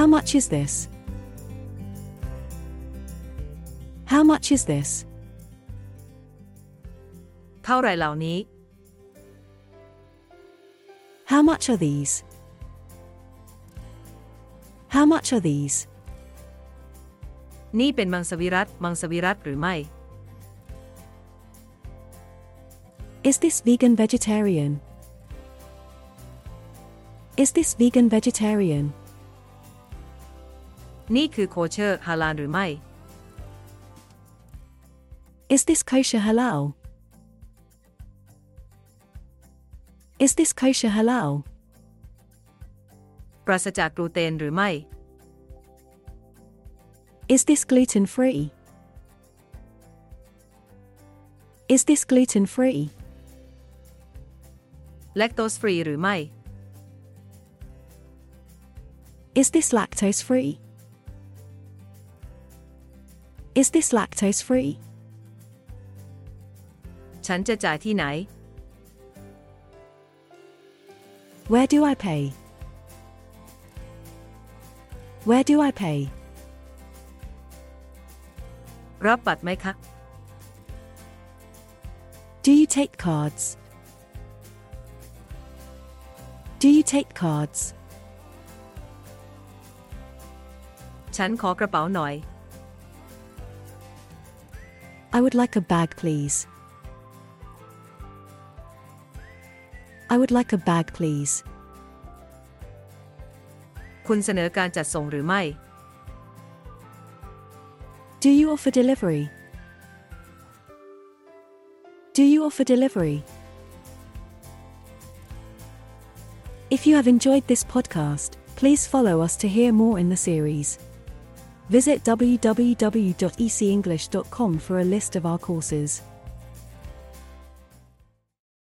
How much is this? How much is this? เท่าไหร่เหล่านี้ How much are these? How much are these? นี่เป็นมังสวิรัตมังสวิรัตหรือไม่ Is this vegan vegetarian? Is this vegan vegetarian? นี่คือโคเชอร์ฮาลาลหรือไม่ Is this kosher halal? Is this kosher halal? ปราศจากกลูเตนหรือไม่ Is this gluten free? Is this gluten free? แลคโตสฟรีหรือไม่ Is this lactose free? Is this lactose free? ฉันจะจ่ายที่ไหน Where do I pay? Where do I pay? รับบัตรไหมคะ Do you take cards? Do you take cards? ฉันขอกระเป๋าหน่อย I would like a bag, please. I would like a bag, please. คุณเสนอการจัดส่งหรือไม่ Do you offer delivery? Do you offer delivery? If you have enjoyed this podcast, please follow us to hear more in the series. Visit www.ecenglish.com for a list of our courses.